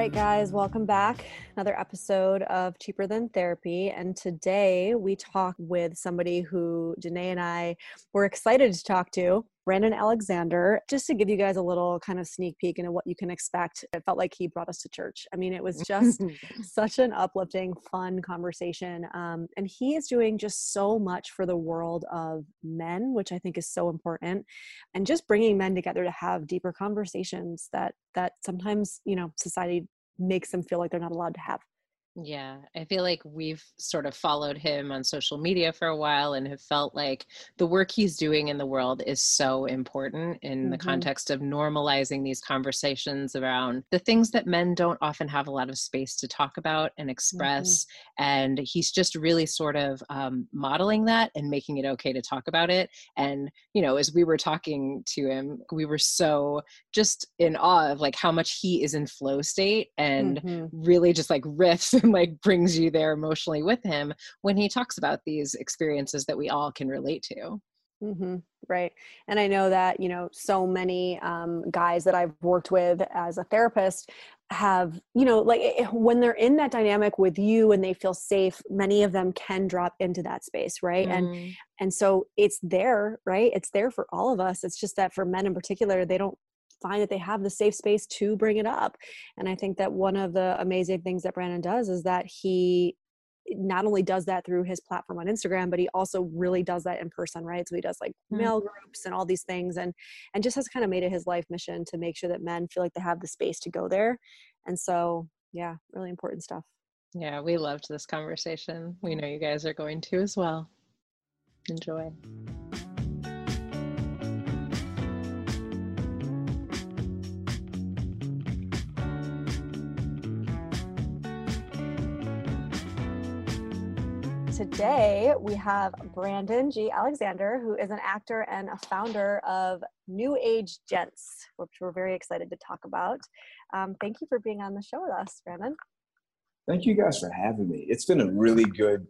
Right, guys, welcome back. Another episode of Cheaper Than Therapy. And today we talk with somebody who Dené and I were excited to talk to, Brandon Alexander. Just to give you guys a little kind of sneak peek into what you can expect, it felt like he brought us to church. I mean, it was just such an uplifting, fun conversation. Um, and he is doing just so much for the world of men, which I think is so important, and just bringing men together to have deeper conversations that that sometimes you know society makes them feel like they're not allowed to have. Yeah, I feel like we've sort of followed him on social media for a while and have felt like the work he's doing in the world is so important in mm-hmm. the context of normalizing these conversations around the things that men don't often have a lot of space to talk about and express. Mm-hmm. And he's just really sort of um, modeling that and making it okay to talk about it. And, you know, as we were talking to him, we were so just in awe of like how much he is in flow state and mm-hmm. really just like riffs and like brings you there emotionally with him when he talks about these experiences that we all can relate to. Mm-hmm, right. And I know that, you know, so many um, guys that I've worked with as a therapist have, you know, like eh, when they're in that dynamic with you and they feel safe, many of them can drop into that space, right? Mm. And and so it's there, right? It's there for all of us. It's just that for men in particular, they don't find that they have the safe space to bring it up. And I think that one of the amazing things that Brandon does is that he not only does that through his platform on Instagram, but he also really does that in person, right? So he does like mm-hmm. male groups and all these things and and just has kind of made it his life mission to make sure that men feel like they have the space to go there. And so yeah, really important stuff. Yeah, we loved this conversation. We know you guys are going to as well. Enjoy. Today we have Brandon G. Alexander, who is an actor and a founder of New Age Gents, which we're very excited to talk about. Um, thank you for being on the show with us, Brandon. Thank you guys for having me. It's been a really good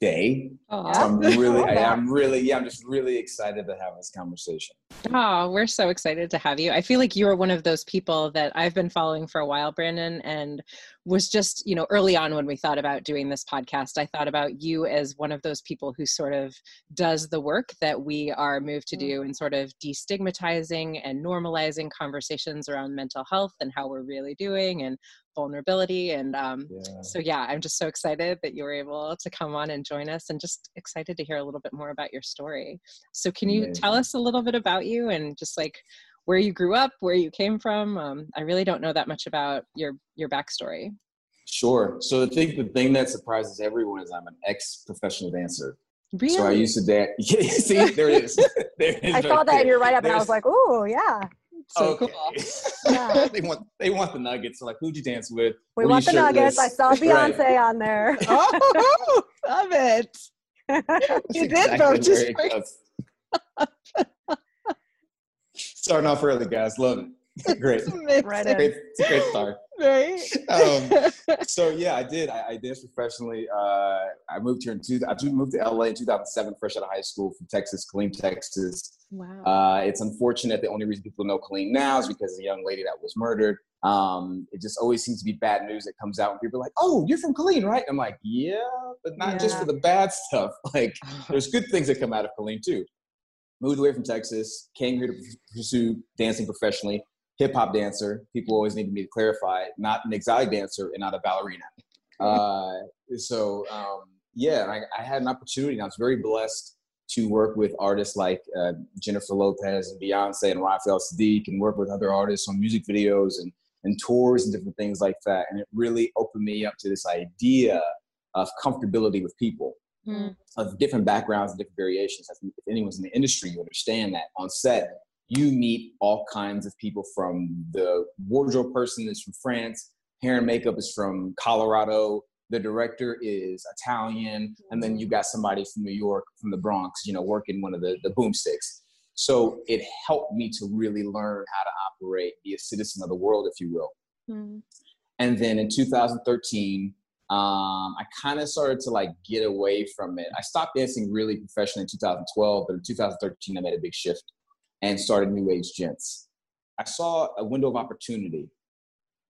day. So I'm really, I, am really, yeah, I'm just really excited to have this conversation. Oh, we're so excited to have you. I feel like you are one of those people that I've been following for a while, Brandon, and was just, you know, early on when we thought about doing this podcast, I thought about you as one of those people who sort of does the work that we are moved to do and sort of destigmatizing and normalizing conversations around mental health and how we're really doing and vulnerability. And um, yeah. so, yeah, I'm just so excited that you were able to come on and join us and just excited to hear a little bit more about your story. So, can you Amazing. tell us a little bit about you and just like where you grew up, where you came from? Um, I really don't know that much about your your backstory. Sure. So I think the thing that surprises everyone is I'm an ex-professional dancer. Really? So I used to dance. Yeah, see, there it is. there it is I saw that in your write-up, and I was like, "Oh, yeah." So oh, okay. cool. Yeah. they want they want the nuggets. So like, who'd you dance with? We want the nuggets. I saw Beyonce right. on there. oh, love it. you exactly did though. Just starting off early, guys. Love it. Great. right great, it's a great start. Right. Um, so yeah, I did. I, I danced professionally. Uh, I moved here in two. I moved to LA in 2007, fresh out of high school from Texas, Killeen, Texas. Wow. Uh, it's unfortunate. The only reason people know Killeen now is because the young lady that was murdered. Um, it just always seems to be bad news that comes out when people are like, "Oh, you're from Killeen, right?" I'm like, "Yeah, but not yeah. just for the bad stuff. Like, there's good things that come out of Killeen too." Moved away from Texas, came here to pursue dancing professionally. Hip hop dancer. People always needed me to clarify, not an exotic dancer and not a ballerina. Uh, so um, yeah, I, I had an opportunity. And I was very blessed to work with artists like uh, Jennifer Lopez and Beyonce and Raphael Saadiq and work with other artists on music videos and, and tours and different things like that. And it really opened me up to this idea of comfortability with people mm. of different backgrounds and different variations. If anyone's in the industry, you understand that on set, you meet all kinds of people from the wardrobe person is from France, hair and makeup is from Colorado, the director is Italian, and then you got somebody from New York, from the Bronx, you know, working one of the, the boomsticks. So it helped me to really learn how to operate, be a citizen of the world, if you will. Mm. And then in 2013, um, I kind of started to like get away from it. I stopped dancing really professionally in 2012, but in 2013, I made a big shift and started New Age Gents. I saw a window of opportunity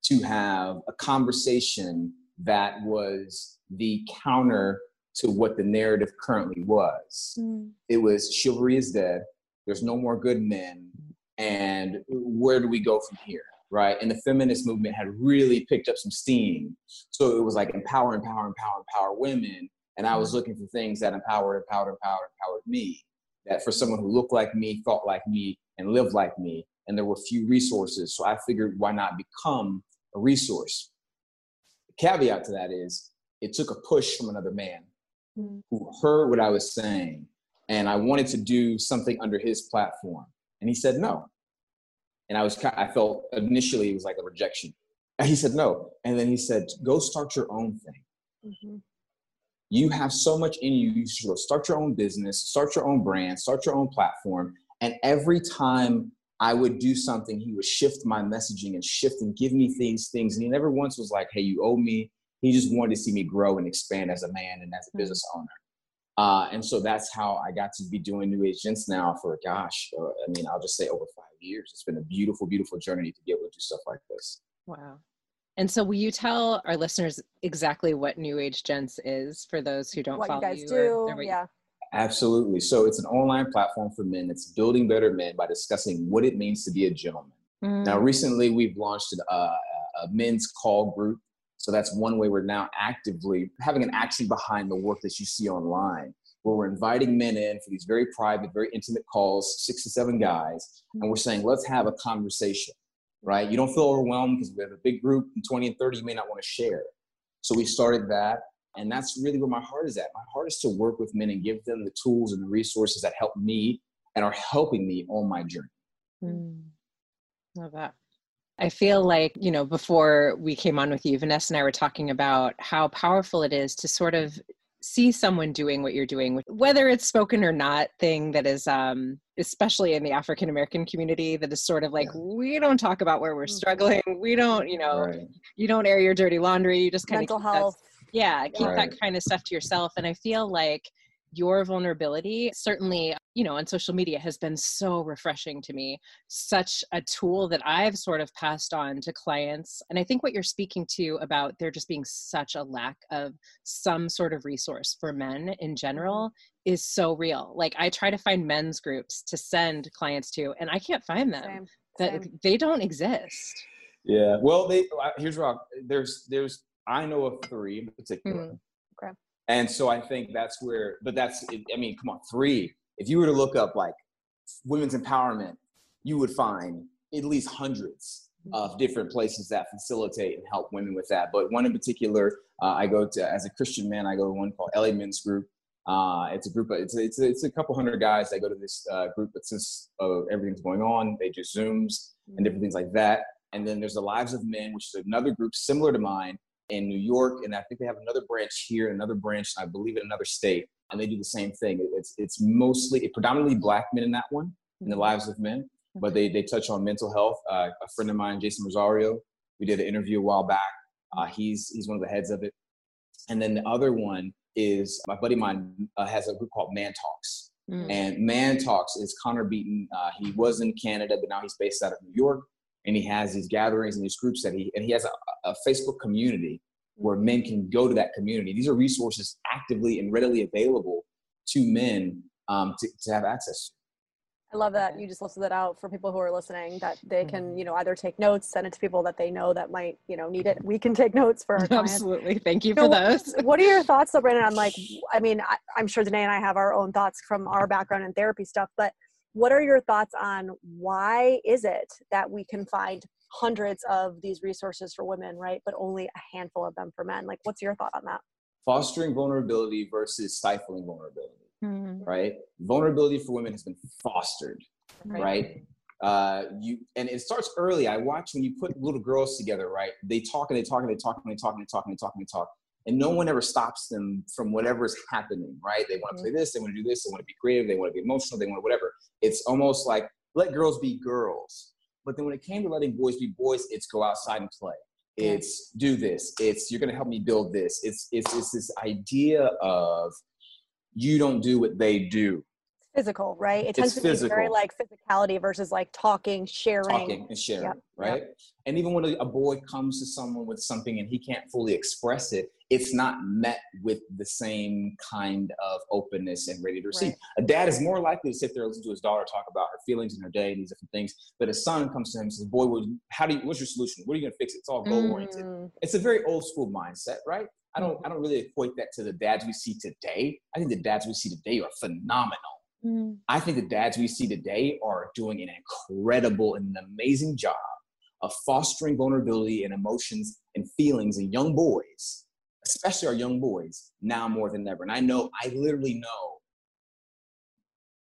to have a conversation that was the counter to what the narrative currently was. Mm. It was chivalry is dead, there's no more good men, and where do we go from here? Right. And the feminist movement had really picked up some steam. So it was like empower, empower, empower, empower women. And I was mm. looking for things that empowered, empowered, empowered, empowered me. That for someone who looked like me, thought like me, and lived like me. And there were few resources. So I figured why not become a resource? caveat to that is it took a push from another man mm. who heard what I was saying, and I wanted to do something under his platform, and he said no. And I was, I felt initially it was like a rejection. And he said no, and then he said, "Go start your own thing." Mm-hmm. You have so much in you. You should start your own business, start your own brand, start your own platform. And every time I would do something, he would shift my messaging and shift and give me these things. And he never once was like, hey, you owe me. He just wanted to see me grow and expand as a man and as a mm-hmm. business owner. Uh, and so that's how I got to be doing New Age Gents now for, gosh, uh, I mean, I'll just say over five years. It's been a beautiful, beautiful journey to be able to do stuff like this. Wow. And so, will you tell our listeners exactly what New Age Gents is for those who don't what follow you guys you do? Or, or yeah. Absolutely. So it's an online platform for men. It's building better men by discussing what it means to be a gentleman. Mm. Now, recently we've launched a, a men's call group. So that's one way we're now actively having an action behind the work that you see online, where we're inviting men in for these very private, very intimate calls, six to seven guys, and we're saying, let's have a conversation, right? You don't feel overwhelmed because we have a big group, and 20 and 30, you may not want to share. So we started that. And that's really where my heart is at. My heart is to work with men and give them the tools and the resources that help me and are helping me on my journey. Mm. Love that. I feel like, you know, before we came on with you, Vanessa and I were talking about how powerful it is to sort of see someone doing what you're doing, whether it's spoken or not, thing that is, um, especially in the African American community, that is sort of like, yeah. we don't talk about where we're mm-hmm. struggling. We don't, you know, right. you don't air your dirty laundry. You just kind of mental health yeah keep right. that kind of stuff to yourself and i feel like your vulnerability certainly you know on social media has been so refreshing to me such a tool that i've sort of passed on to clients and i think what you're speaking to about there just being such a lack of some sort of resource for men in general mm-hmm. is so real like i try to find men's groups to send clients to and i can't find them Same. that Same. they don't exist yeah. Well, they here's rock. There's there's I know of three in particular. Mm-hmm. And so I think that's where, but that's I mean, come on, three. If you were to look up like women's empowerment, you would find at least hundreds of different places that facilitate and help women with that. But one in particular, uh, I go to as a Christian man, I go to one called LA Men's Group. Uh, it's a group. Of, it's a, it's a, it's a couple hundred guys that go to this uh, group. But since uh, everything's going on, they do zooms and different things like that. And then there's the Lives of Men, which is another group similar to mine in New York, and I think they have another branch here, another branch, I believe, in another state, and they do the same thing. It's it's mostly it predominantly black men in that one, in the mm-hmm. Lives of Men, but they they touch on mental health. Uh, a friend of mine, Jason Rosario, we did an interview a while back. Uh, he's he's one of the heads of it, and then the other one is my buddy mine uh, has a group called ManTalks. Mm. And ManTalks is Connor Beaton. Uh, he was in Canada, but now he's based out of New York. And he has these gatherings and these groups that he, and he has a, a Facebook community where men can go to that community. These are resources actively and readily available to men um, to, to have access to. I love that you just listed that out for people who are listening that they can, mm-hmm. you know, either take notes, send it to people that they know that might, you know, need it. We can take notes for our clients. Absolutely. Thank you for so those. what are your thoughts though, Brandon? I'm like, I mean, I, I'm sure Dené and I have our own thoughts from our background in therapy stuff, but what are your thoughts on why is it that we can find hundreds of these resources for women, right? But only a handful of them for men? Like, what's your thought on that? Fostering vulnerability versus stifling vulnerability mm-hmm. right? Vulnerability for women has been fostered, right? right? Uh, you and it starts early. I watch when you put little girls together, right? They talk and they talk and they talk and they talk and they talk and they talk and they talk, and no one ever stops them from whatever is happening, right? They want to play mm-hmm. this, they want to do this, they want to be creative, they want to be emotional, they want to whatever. It's almost like let girls be girls. But then when it came to letting boys be boys, it's go outside and play. It's do this. It's you're gonna help me build this. It's it's it's this idea of you don't do what they do physical, right? It tends it's to physical. be very like physicality versus like talking, sharing. Talking and sharing, yep. right? Yep. And even when a boy comes to someone with something and he can't fully express it, it's not met with the same kind of openness and ready to receive. Right. A dad is more likely to sit there and listen to his daughter talk about her feelings and her day and these different things. But a son comes to him and says, Boy, how do you, what's your solution? What are you going to fix it? It's all goal oriented. Mm. It's a very old school mindset, right? I don't, I don't really equate that to the dads we see today. I think the dads we see today are phenomenal Mm. I think the dads we see today are doing an incredible and an amazing job of fostering vulnerability and emotions and feelings in young boys, especially our young boys, now more than ever. And I know, I literally know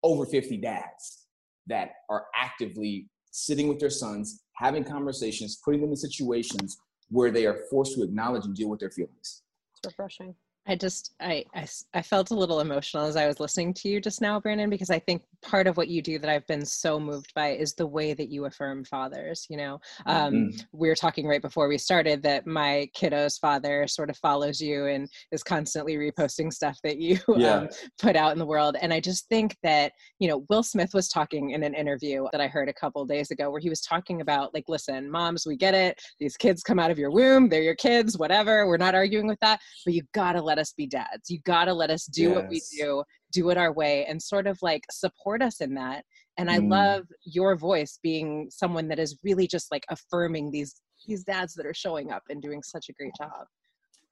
over 50 dads that are actively sitting with their sons, having conversations, putting them in situations where they are forced to acknowledge and deal with their feelings. It's refreshing. I just I, I, I felt a little emotional as I was listening to you just now, Brandon, because I think part of what you do that I've been so moved by is the way that you affirm fathers. You know, um, mm-hmm. we were talking right before we started that my kiddo's father sort of follows you and is constantly reposting stuff that you yeah. um, put out in the world, and I just think that you know Will Smith was talking in an interview that I heard a couple days ago where he was talking about like, listen, moms, we get it. These kids come out of your womb, they're your kids, whatever. We're not arguing with that, but you gotta let us be dads. You got to let us do yes. what we do, do it our way, and sort of like support us in that. And I mm. love your voice being someone that is really just like affirming these these dads that are showing up and doing such a great job.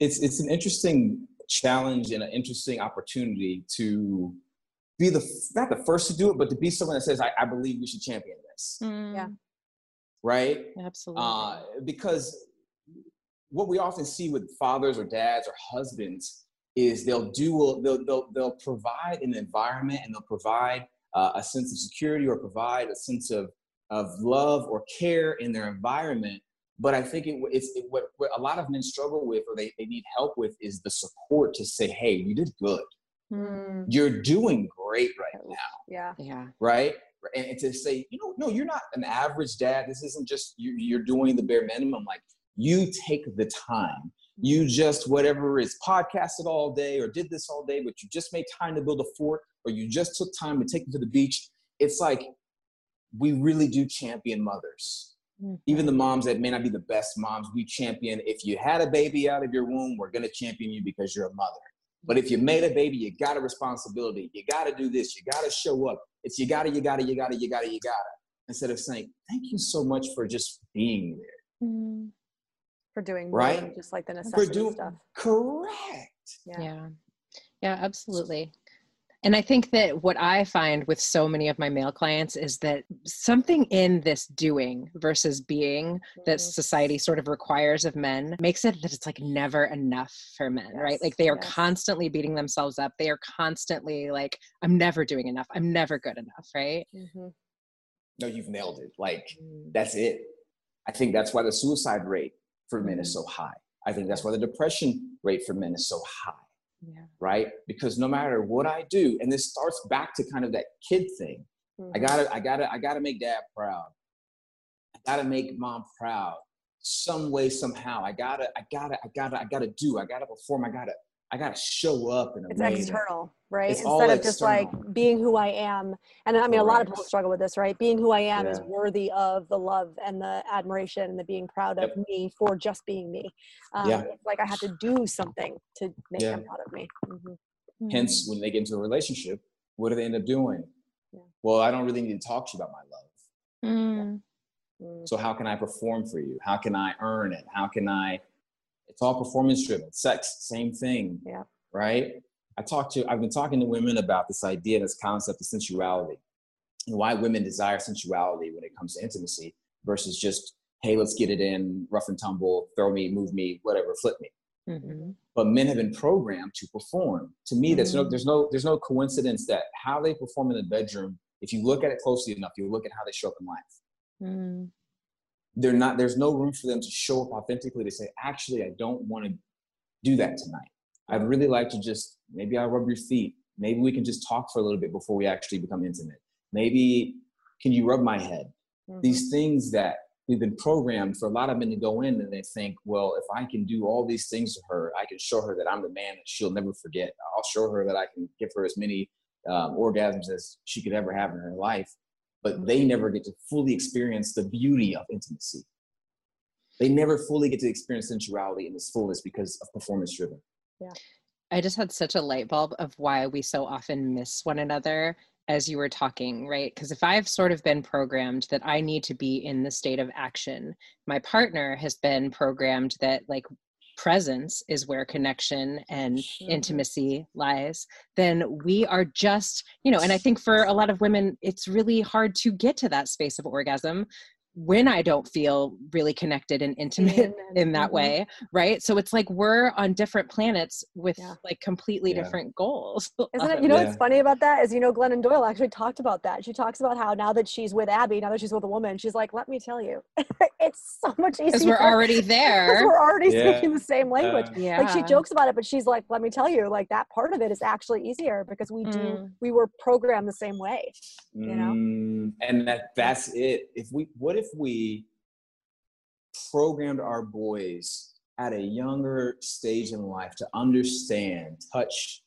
It's it's an interesting challenge and an interesting opportunity to be the not the first to do it, but to be someone that says, "I, I believe we should champion this." Mm. Yeah. Right. Absolutely. Uh, because what we often see with fathers or dads or husbands is they'll do they'll they'll, they'll provide an environment and they'll provide uh, a sense of security or provide a sense of of love or care in their environment. But i think it, it's it, what, what a lot of men struggle with or they, they need help with is the support to say hey you did good. Mm. you're doing great right now. yeah. Yeah. Right? And, and, to say you know no you're not an average dad. This isn't just you, you're doing the bare minimum. Like you take the time. You just whatever is podcasted all day or did this all day but you just made time to build a fort or you just took time to take them to the beach. It's like we really do champion mothers. Mm-hmm. even the moms that may not be the best moms we champion if you had a baby out of your womb we're going to champion you because you're a mother. But if you made a baby you got a responsibility. You got to do this. You got to show up. It's you got to you got to you got to you got to you got to instead of saying thank you so much for just being there. Mm. For doing right just like the necessity doing, stuff correct yeah. yeah yeah absolutely and I think that what I find with so many of my male clients is that something in this doing versus being that mm-hmm. society sort of requires of men makes it that it's like never enough for men, yes. right? Like they are yes. constantly beating themselves up. They are constantly like, I'm never doing enough. I'm never good enough, right? Mm-hmm. No, you've nailed it. Like, mm. that's it. I think that's why the suicide rate for men is so high. I think that's why the depression rate for men is so high yeah. right because no matter what i do and this starts back to kind of that kid thing mm-hmm. i gotta i gotta i gotta make dad proud i gotta make mom proud some way somehow i gotta i gotta i gotta i gotta do i gotta perform i gotta I got to show up in a it's way. external, right? Instead of just like being who I am. And I mean, a lot of people struggle with this, right? Being who I am yeah. is worthy of the love and the admiration and the being proud of yep. me for just being me. Um, yeah. It's like I have to do something to make yeah. them proud of me. Mm-hmm. Hence, mm-hmm. when they get into a relationship, what do they end up doing? Yeah. Well, I don't really need to talk to you about my love. Mm. So how can I perform for you? How can I earn it? How can I it's all performance driven. Sex, same thing. Yeah. Right? I talked to I've been talking to women about this idea, this concept of sensuality and why women desire sensuality when it comes to intimacy versus just, hey, let's get it in, rough and tumble, throw me, move me, whatever, flip me. Mm-hmm. But men have been programmed to perform. To me, there's mm-hmm. no there's no there's no coincidence that how they perform in the bedroom, if you look at it closely enough, you look at how they show up in life. Mm they're not there's no room for them to show up authentically to say actually i don't want to do that tonight. I'd really like to just maybe i'll rub your feet. Maybe we can just talk for a little bit before we actually become intimate. Maybe can you rub my head? Mm-hmm. these things that we've been programmed for a lot of men to go in and they think well if i can do all these things to her i can show her that i'm the man that she'll never forget. I'll show her that i can give her as many um, orgasms as she could ever have in her life but they never get to fully experience the beauty of intimacy. They never fully get to experience sensuality in its fullness because of performance driven. Yeah. I just had such a light bulb of why we so often miss one another as you were talking, right? Because if I've sort of been programmed that I need to be in the state of action, my partner has been programmed that like presence is where connection and mm-hmm. intimacy lies, then we are just, you know, and I think for a lot of women, it's really hard to get to that space of orgasm when I don't feel really connected and intimate in that mm-hmm. way, right? So it's like we're on different planets with yeah. like completely yeah. different goals. Isn't it? You know yeah. what's funny about that is you know Glennon Doyle actually talked about that. She talks about how now that she's with Abby, now that she's with a woman, she's like, let me tell you, it's so much easier. Because we're already there. Because we're already speaking the same language. yeah. Like she jokes about it, but she's like, let me tell you, like that part of it is actually easier because we do mm. we were programmed the same way. You know, mm, and that that's it. If we, what if if we programmed our boys at a younger stage in life to understand touch,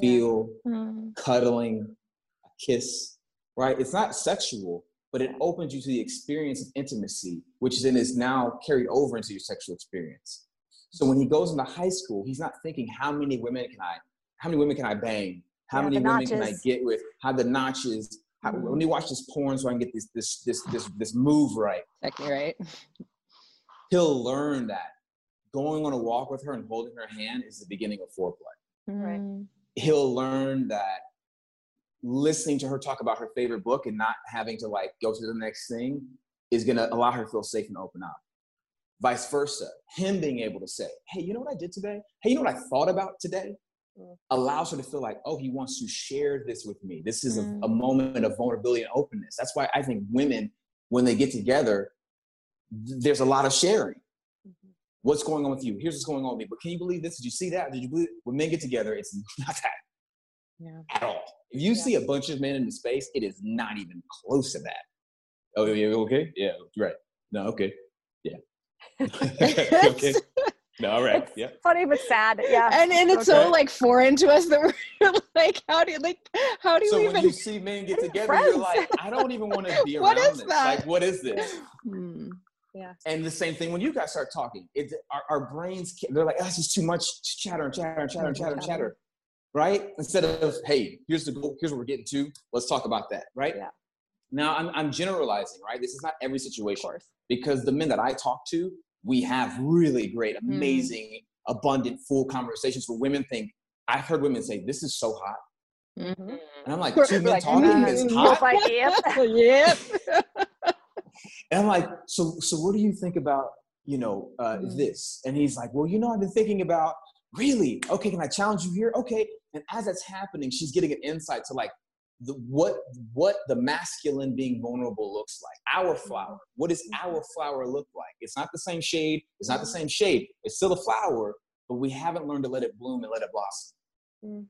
feel, yeah. mm. cuddling, a kiss, right? It's not sexual, but it opens you to the experience of intimacy, which then is now carried over into your sexual experience. So when he goes into high school, he's not thinking how many women can I, how many women can I bang? How yeah, many women notches. can I get with? How the notches, how, let me watch this porn so I can get this this this this this move right. Exactly right. He'll learn that going on a walk with her and holding her hand is the beginning of foreplay. Right. Mm. He'll learn that listening to her talk about her favorite book and not having to like go to the next thing is gonna allow her to feel safe and open up. Vice versa, him being able to say, "Hey, you know what I did today? Hey, you know what I thought about today? Allows her to feel like, oh, he wants to share this with me. This is mm. a, a, moment of vulnerability and openness. That's why I think women, when they get together, there's a lot of sharing. Mm-hmm. What's going on with you? Here's what's going on with me. But can you believe this? Did you see that? Did you believe? When men get together, it's not that yeah. at all. If you yeah. see a bunch of men in the space, it is not even close to that. Oh, yeah, okay? Yeah, right. No, okay. Yeah. okay. No, all right. It's yeah. Funny but sad. Yeah. And and it's okay. so like foreign to us that we're like, how do you like how do you so even when you see men get together, Friends. you're like, I don't even want to be around what is this. That? Like, what is this? Hmm. Yeah. And the same thing when you guys start talking, it our, our brains they're like, oh, this is too much chatter and chatter and chatter and chatter and chatter. Right? Instead of, hey, here's the goal, here's what we're getting to. Let's talk about that. Right? Yeah. Now I'm, I'm generalizing, right? This is not every situation because the men that I talk to, we have really great, mm. amazing, mm. abundant, full conversations where women think, I've heard women say, this is so hot. Mm-hmm. And I'm like, two men like, talking mm, is hot? yep. and I'm like, so, so what do you think about, you know, uh, mm. this? And he's like, well, you know, I've been thinking about, really? Okay, can I challenge you here? Okay. And as that's happening, she's getting an insight to like, the, what what the masculine being vulnerable looks like. Our mm-hmm. flower. What does our mm-hmm. flower look like? It's not the same shade. It's not the mm-hmm. same shape. It's still a flower, but we haven't learned to let it bloom and let it blossom. Mm.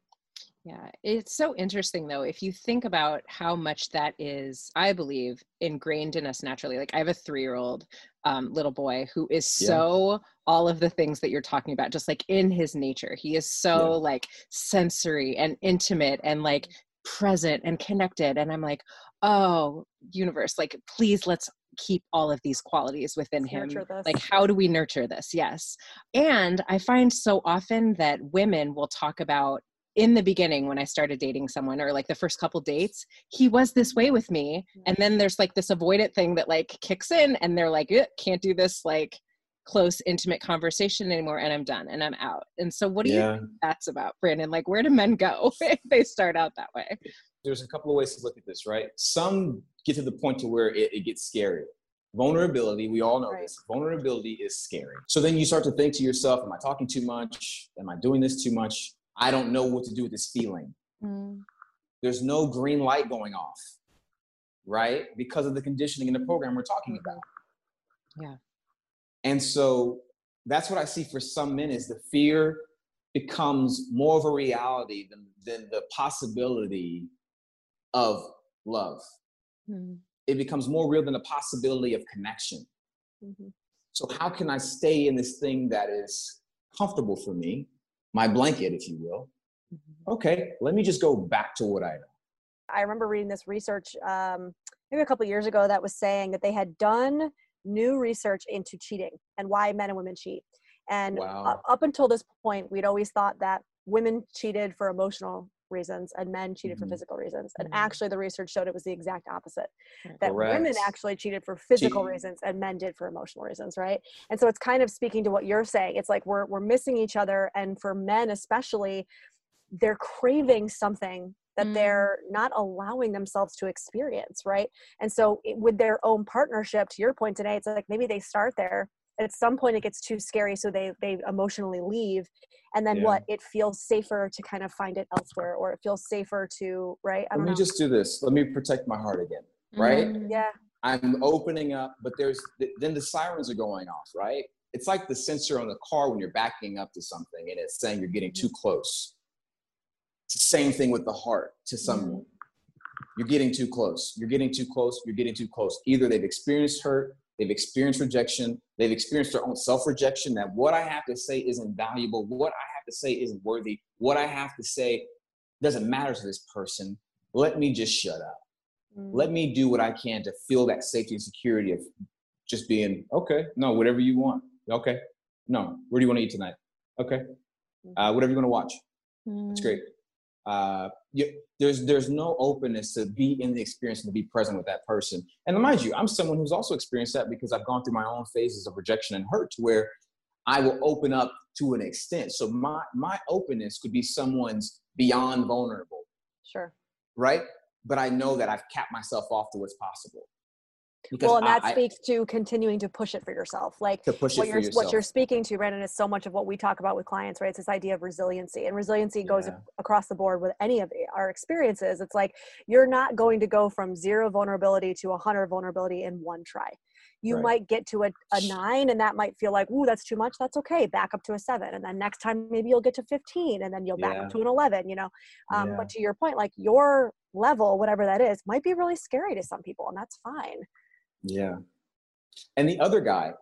Yeah, it's so interesting though. If you think about how much that is, I believe, ingrained in us naturally. Like I have a three-year-old um, little boy who is so yeah. all of the things that you're talking about, just like in his nature. He is so yeah. like sensory and intimate and like present and connected and i'm like oh universe like please let's keep all of these qualities within let's him. like how do we nurture this? Yes. And i find so often that women will talk about in the beginning when i started dating someone or like the first couple dates he was this way with me mm-hmm. and then there's like this avoidant thing that like kicks in and they're like can't do this like close intimate conversation anymore and i'm done and i'm out. And so what do yeah. you think that's about brandon? Like where do men go if they start out that way? There's a couple of ways to look at this right? Some get to the point to where it, it gets scary. Vulnerability we all know right. this vulnerability is scary. So then you start to think to yourself am i talking too much? Am i doing this too much? I don't know what to do with this feeling. Mm. there's no green light going off right? Because of the conditioning in the program we're talking about. Yeah and so that's what I see for some men is the fear becomes more of a reality than, than the possibility of love. Mm-hmm. It becomes more real than the possibility of connection. Mm-hmm. So, how can I stay in this thing that is comfortable for me, my blanket, if you will? Mm-hmm. Okay, let me just go back to what I know. I remember reading this research um, maybe a couple years ago that was saying that they had done new research into cheating and why men and women cheat. And wow. up, until this point, we'd always thought that women cheated for emotional reasons and men cheated mm-hmm. for physical reasons. And mm-hmm. actually, the research showed it was the exact opposite that Correct. women actually cheated for physical reasons and men did for emotional reasons, right? And so it's kind of speaking to what you're saying. It's like we're, we're missing each other. And for men, especially, they're craving something that mm. they're not allowing themselves to experience right? And so it, with their own partnership to your point today it's like maybe they start there. At some point it gets too scary so they they emotionally leave. And then yeah. what? It feels safer to kind of find it elsewhere or it feels safer to right? Let me know. just do this. Let me protect my heart again right? Mm-hmm. yeah. I'm opening up but there's then the sirens are going off right? It's like the sensor on the car when you're backing up to something and it's saying you're getting too close same thing with the heart to someone. You're getting too close. You're getting too close. You're getting too close. Either they've experienced hurt, they've experienced rejection, they've experienced their own self rejection that what I have to say isn't valuable, what I have to say isn't worthy, what I have to say doesn't matter to this person. Let me just shut up. Mm. Let me do what I can to feel that safety and security of just being, okay, no, whatever you want. Okay, no, where do you want to eat tonight? Okay, mm. uh, whatever you want to watch. That's great. Uh, you, there's there's no openness to be in the experience and to be present with that person. And mind you, I'm someone who's also experienced that because I've gone through my own phases of rejection and hurt, to where I will open up to an extent. So my my openness could be someone's beyond vulnerable. Sure. Right. But I know that I've capped myself off to what's possible. Because well, and that I, speaks to continuing to push it for yourself. Like what you're yourself. what you're speaking to, Brandon, is so much of what we talk about with clients, right? It's this idea of resiliency, and resiliency goes yeah. across the board with any of our experiences. It's like you're not going to go from zero vulnerability to a hundred vulnerability in one try. You right. might get to a, a nine, and that might feel like, ooh, that's too much. That's okay. Back up to a seven, and then next time maybe you'll get to fifteen, and then you'll back yeah. up to an eleven. You know, um, yeah. but to your point, like your level, whatever that is, might be really scary to some people, and that's fine. Yeah. And the other guy,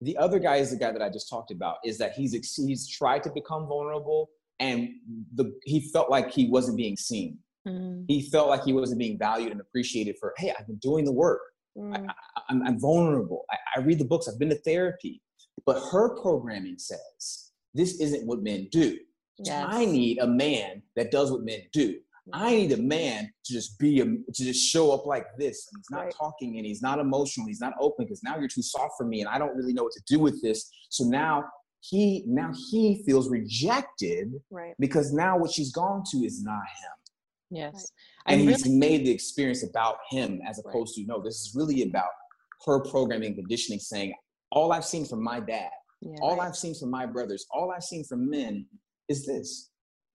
the other guy is the guy that I just talked about, is that he's he's tried to become vulnerable and the he felt like he wasn't being seen. Mm. He felt like he wasn't being valued and appreciated for, hey, I've been doing the work. Mm. I, am vulnerable. I, I read the books. I've been to therapy. But her programming says this isn't what men do. Yes. I need a man that does what men do. I need a man to just be a, to just show up like this. And he's not right. talking and he's not emotional. He's not open because now you're too soft for me and I don't really know what to do with this. So now he now he feels rejected right. because now what she's gone to is not him. Yes. And I'm he's really- made the experience about him as opposed right. to no, this is really about her programming conditioning saying, all I've seen from my dad, yeah, all right. I've seen from my brothers, all I've seen from men is this.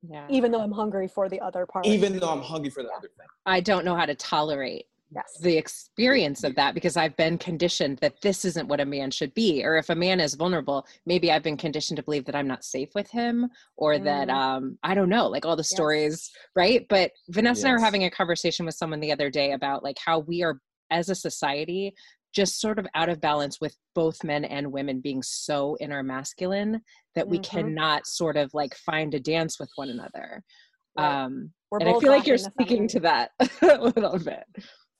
Yeah. Even though I'm hungry for the other part. Even though I'm hungry for the other thing. I don't know how to tolerate yes. the experience of that because I've been conditioned that this isn't what a man should be. Or if a man is vulnerable, maybe I've been conditioned to believe that I'm not safe with him or mm. that um I don't know, like all the stories, yes. right? But Vanessa yes. and I were having a conversation with someone the other day about like how we are as a society just sort of out of balance with both men and women being so in our masculine that we mm-hmm. cannot sort of like find a dance with one another. Right. Um, We're and I feel like you're speaking to that a little bit.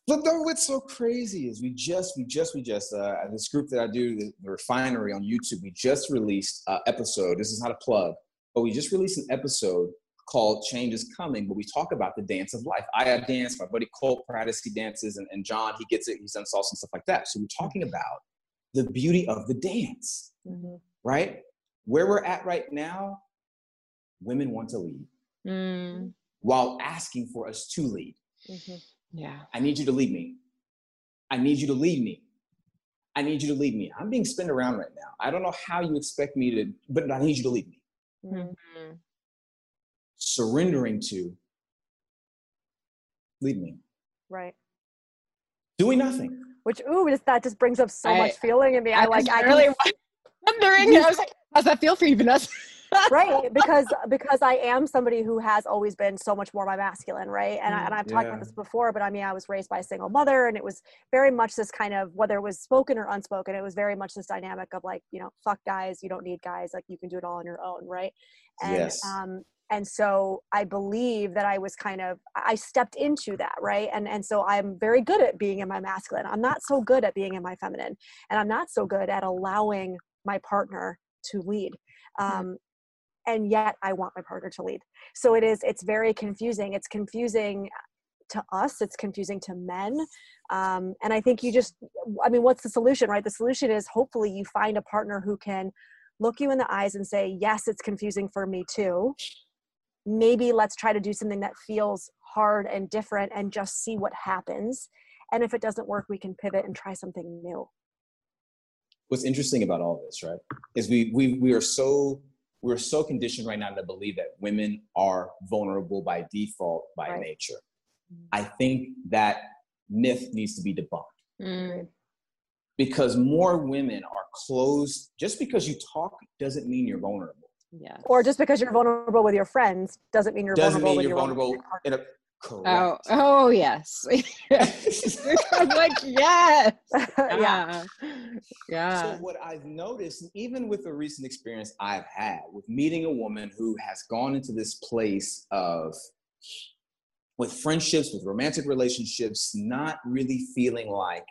But though what's so crazy is we just, we just, we just, uh, this group that I do, the, the refinery on YouTube, we just released an episode. This is not a plug, but we just released an episode called Change is Coming, but we talk about the dance of life. I have danced, my buddy Cole practices, he dances, and, and John, he gets it, he's done salsa and stuff like that. So we're talking about the beauty of the dance, mm-hmm. right? Where we're at right now, women want to lead mm. while asking for us to lead. Mm-hmm. Yeah. I need you to lead me. I need you to lead me. I need you to lead me. I'm being spun around right now. I don't know how you expect me to, but I need you to lead me. Mm-hmm surrendering to lead me. Right. Doing nothing. Which ooh, that just brings up so I, much feeling in me. I, I like I really wondering. I was like, how's that feel for you, Vanessa? right because because i am somebody who has always been so much more my masculine right and, I, and i've talked yeah. about this before but i mean i was raised by a single mother and it was very much this kind of whether it was spoken or unspoken it was very much this dynamic of like you know fuck guys you don't need guys like you can do it all on your own right and yes. um and so i believe that i was kind of i stepped into that right? And and so i'm very good at being in my masculine. I'm not so good at being in my feminine. And i'm not so good at allowing my partner to lead um, and yet i want my partner to lead. So it is it's very confusing. It's confusing to us. It's confusing to men. Um, and i think you just i mean what's the solution right? The solution is hopefully you find a partner who can look you in the eyes and say yes it's confusing for me too maybe let's try to do something that feels hard and different and just see what happens and if it doesn't work we can pivot and try something new what's interesting about all this right is we we we are so we're so conditioned right now to believe that women are vulnerable by default by right. nature mm. i think that myth needs to be debunked mm. because more women are closed just because you talk doesn't mean you're vulnerable yeah. Or just because you're vulnerable with your friends doesn't mean you're doesn't vulnerable mean you're vulnerable in a oh, Correct. Oh, oh yes. I'm like, yes. yeah. Yeah. So what I've noticed, even with the recent experience I've had with meeting a woman who has gone into this place of with friendships, with romantic relationships, not really feeling like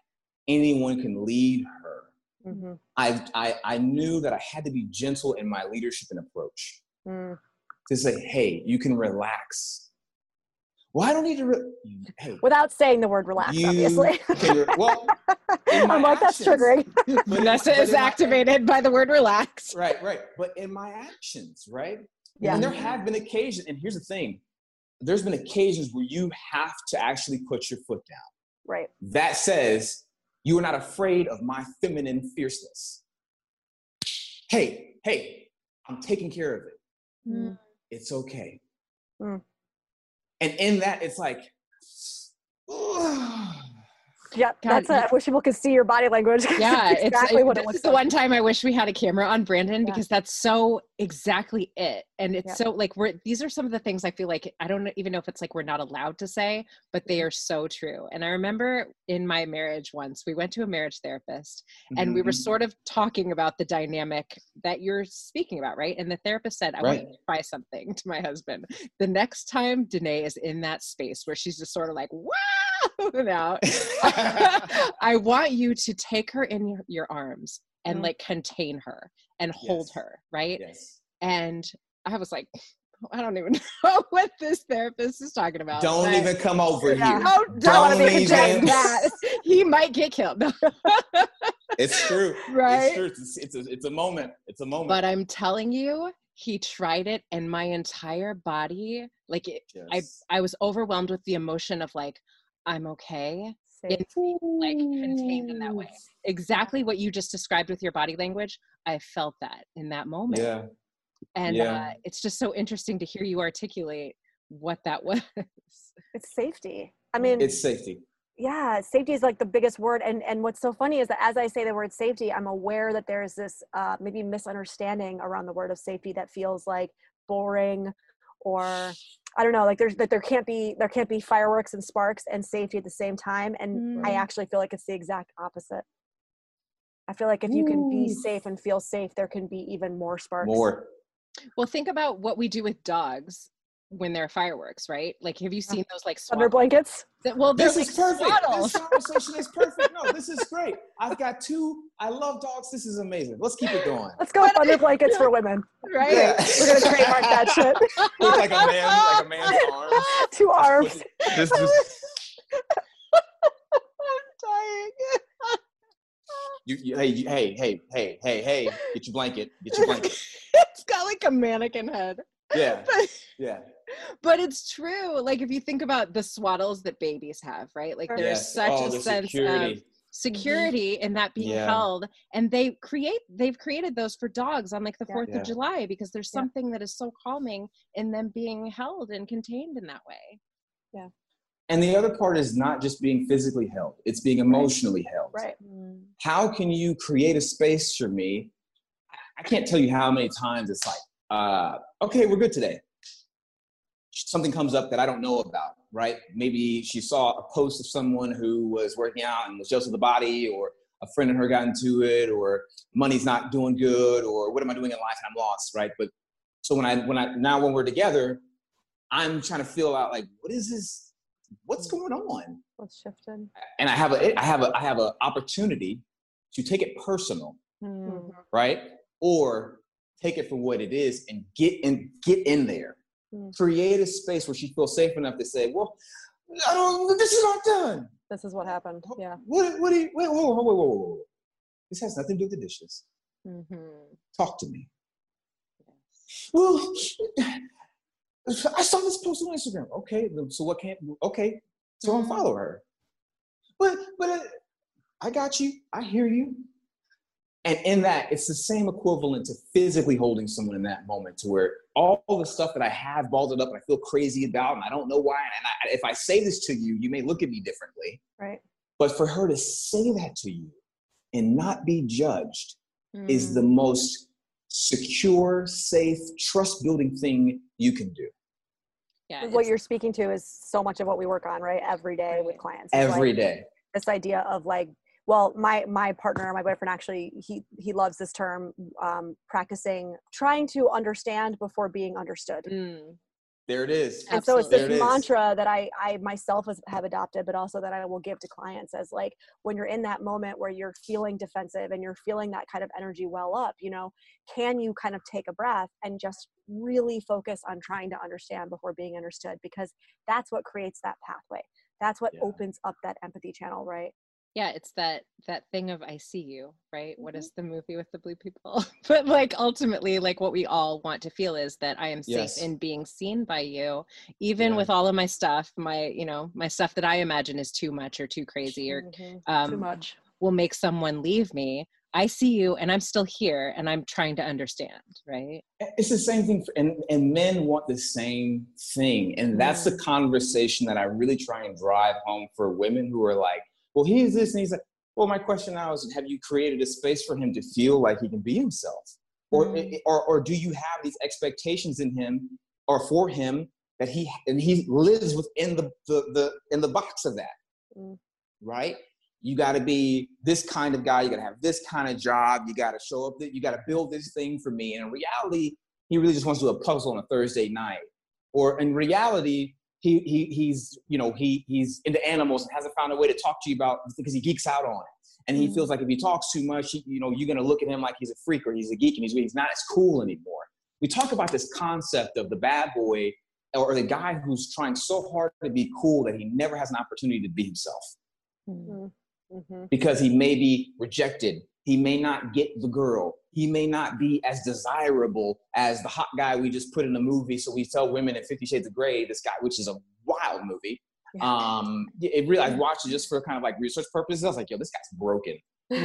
anyone can lead her Mm-hmm. I, I, I knew that I had to be gentle in my leadership and approach mm. to say, hey, you can relax. Well, I don't need to. Re- hey, Without saying the word relax, you obviously. Can, well, I'm like, actions, that's triggering. Vanessa is activated my, by the word relax. Right, right. But in my actions, right? Yeah. And there have been occasions, and here's the thing there's been occasions where you have to actually put your foot down. Right. That says, you are not afraid of my feminine fierceness. Hey, hey, I'm taking care of it. Mm. It's okay. Mm. And in that, it's like, Yeah, that's. A, I wish people could see your body language. Yeah, exactly it's, what it looks. This is the one time I wish we had a camera on Brandon yeah. because that's so exactly it, and it's yeah. so like we're. These are some of the things I feel like I don't even know if it's like we're not allowed to say, but they mm-hmm. are so true. And I remember in my marriage once we went to a marriage therapist, mm-hmm. and we were mm-hmm. sort of talking about the dynamic that you're speaking about, right? And the therapist said, "I right. want to try something to my husband. The next time Dené is in that space where she's just sort of like, wow." now. I want you to take her in your, your arms and mm like contain her and hold yes. her, right? Yes. And I was like, I don't even know what this therapist is talking about. Don't even come over yeah. here. Oh, don't, don't to even. that. he might get killed. it's true. Right? It's true. It's, it's, a, it's a moment. It's a moment. But I'm telling you, he tried it and my entire body, like it, yes. I, I was overwhelmed with the emotion of like, I'm okay. It's like contained in that way. Exactly what you just described with your body language. I felt that in that moment. Yeah and yeah. uh, it's just so interesting to hear you articulate what that was it's safety i mean it's safety yeah safety is like the biggest word and and what's so funny is that as i say the word safety i'm aware that there's this uh, maybe misunderstanding around the word of safety that feels like boring or i don't know like there's that there can't be there can't be fireworks and sparks and safety at the same time and mm. i actually feel like it's the exact opposite. I feel like if you can be safe and feel safe there can be even more sparks. More. Well, think about what we do with dogs when they're fireworks, right? Like, have you uh, seen those like thunder blankets? well, this like is perfect. Swaddles. This conversation is perfect. No, this is great. I've got two. I love dogs. This is amazing. Let's keep it going. Let's go with thunder blankets for women. Right? Yeah. We're gonna trademark that shit. Look like a man, like a man's arms. Two arms. This is. I'm dying. You, you, hey, you, hey, hey, hey, hey, hey, get your blanket. Get your blanket. it's got like a mannequin head. Yeah. But, yeah. But it's true. Like if you think about the swaddles that babies have, right? Like there's yes. such oh, a sense security. of security mm-hmm. in that being yeah. held and they create they've created those for dogs on like the 4th yeah. of July because there's something that is so calming in them being held and contained in that way. Yeah. And the other part is not just being physically held, it's being emotionally right. held. Right. Mm. How can you create a space for me? I can't tell you how many times it's like, uh, okay, we're good today. Something comes up that I don't know about, right? Maybe she saw a post of someone who was working out and was jealous of the body, or a friend and her got into it, or money's not doing good, or what am I doing in life and I'm lost, right? But so when I when I now when we're together, I'm trying to feel out like what is this what's mm. going on? What's shifted? And I have a I have a I have an opportunity to take it personal, mm-hmm. right? Or take it for what it is and get in get in there. Create a space where she feels safe enough to say, "Well, I don't. This is not done. This is what happened. Yeah. What? What? Do you, wait, whoa, whoa, whoa, whoa, whoa. This has nothing to do with the dishes. Mm-hmm. Talk to me. Yes. Well, I saw this post on Instagram. Okay, so what can't? Okay, so mm-hmm. unfollow her. But but uh, I got you. I hear you. And in that, it's the same equivalent to physically holding someone in that moment, to where all the stuff that I have balled it up and I feel crazy about, and I don't know why. And I, if I say this to you, you may look at me differently. Right. But for her to say that to you and not be judged mm. is the most secure, safe, trust building thing you can do yeah what you're speaking to is so much of what we work on right every day with clients Every like day. this idea of like well my my partner my boyfriend actually he he loves this term um, practicing trying to understand before being understood mm. There it is. And so it's this mantra that I, I myself have adopted, but also that I will give to clients as like when you're in that moment where you're feeling defensive and you're feeling that kind of energy well up, you know, can you kind of take a breath and just really focus on trying to understand before being understood? Because that's what creates that pathway. That's what yeah. opens up that empathy channel, right? Yeah it's that that thing of i see you right mm-hmm. what is the movie with the blue people but like ultimately like what we all want to feel is that i am safe yes. in being seen by you even yeah. with all of my stuff my you know my stuff that i imagine is too much or too crazy or mm-hmm. um, too much will make someone leave me i see you and i'm still here and i'm trying to understand right it's the same thing for, and, and men want the same thing and that's mm-hmm. the conversation that i really try and drive home for women who are like well, he's this and he's like, well, my question now is, have you created a space for him to feel like he can be himself? Or, mm-hmm. or, or do you have these expectations in him or for him that he, and he lives within the, the, the in the box of that, mm. right? You got to be this kind of guy. You got to have this kind of job. You got to show up. That you got to build this thing for me. And in reality, he really just wants to do a puzzle on a Thursday night. Or in reality, he, he he's you know he he's into animals and hasn't found a way to talk to you about because he geeks out on it and he mm-hmm. feels like if he talks too much he, you know you're going to look at him like he's a freak or he's a geek and he's, he's not as cool anymore we talk about this concept of the bad boy or the guy who's trying so hard to be cool that he never has an opportunity to be himself mm-hmm. mm-hmm. because he may be rejected he may not get the girl he may not be as desirable as the hot guy we just put in a movie so we tell women in 50 shades of gray this guy which is a wild movie yeah. um it really i watched it just for kind of like research purposes i was like yo this guy's broken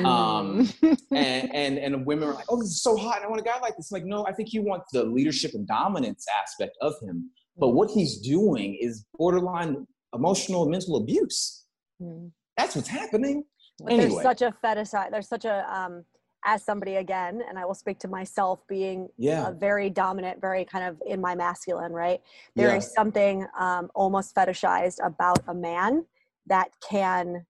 um, and, and and women are like, oh, this is so hot. And I want a guy like this. Like, no, I think you want the leadership and dominance aspect of him. But what he's doing is borderline emotional and mental abuse. Mm. That's what's happening. Anyway. There's such a fetish. There's such a um, as somebody again, and I will speak to myself being yeah. very dominant, very kind of in my masculine, right? There yeah. is something um, almost fetishized about a man that can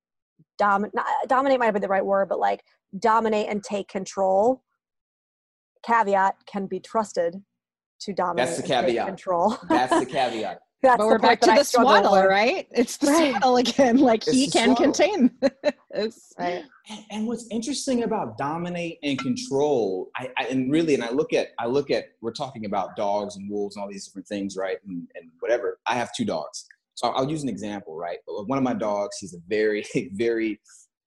dominate, dominate might be the right word, but like dominate and take control. Caveat can be trusted to dominate. That's the caveat. control. That's the caveat. That's but we're back to the swaddle, right? It's the right. swaddle again. Like it's he can swaddle. contain. right. And, and, what's interesting about dominate and control, I, I, and really, and I look at, I look at, we're talking about dogs and wolves and all these different things, right? And, and whatever. I have two dogs, so I'll use an example, right? One of my dogs, he's a very, very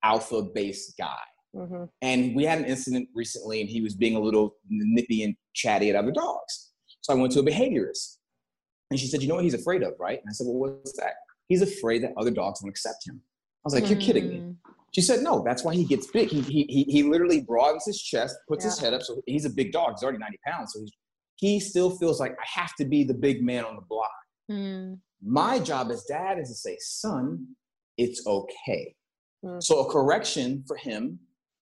alpha-based guy. Mm-hmm. And we had an incident recently, and he was being a little nippy and chatty at other dogs. So I went to a behaviorist, and she said, "You know what he's afraid of, right?" And I said, "Well, what's that?" He's afraid that other dogs won't accept him. I was like, mm-hmm. "You're kidding me." Mm. She said, "No, that's why he gets big. He he he, literally broadens his chest, puts yeah. his head up. So he's a big dog. He's already 90 pounds. So he still feels like I have to be the big man on the block." Mm. My job as dad is to say, son, it's okay. Mm. So a correction for him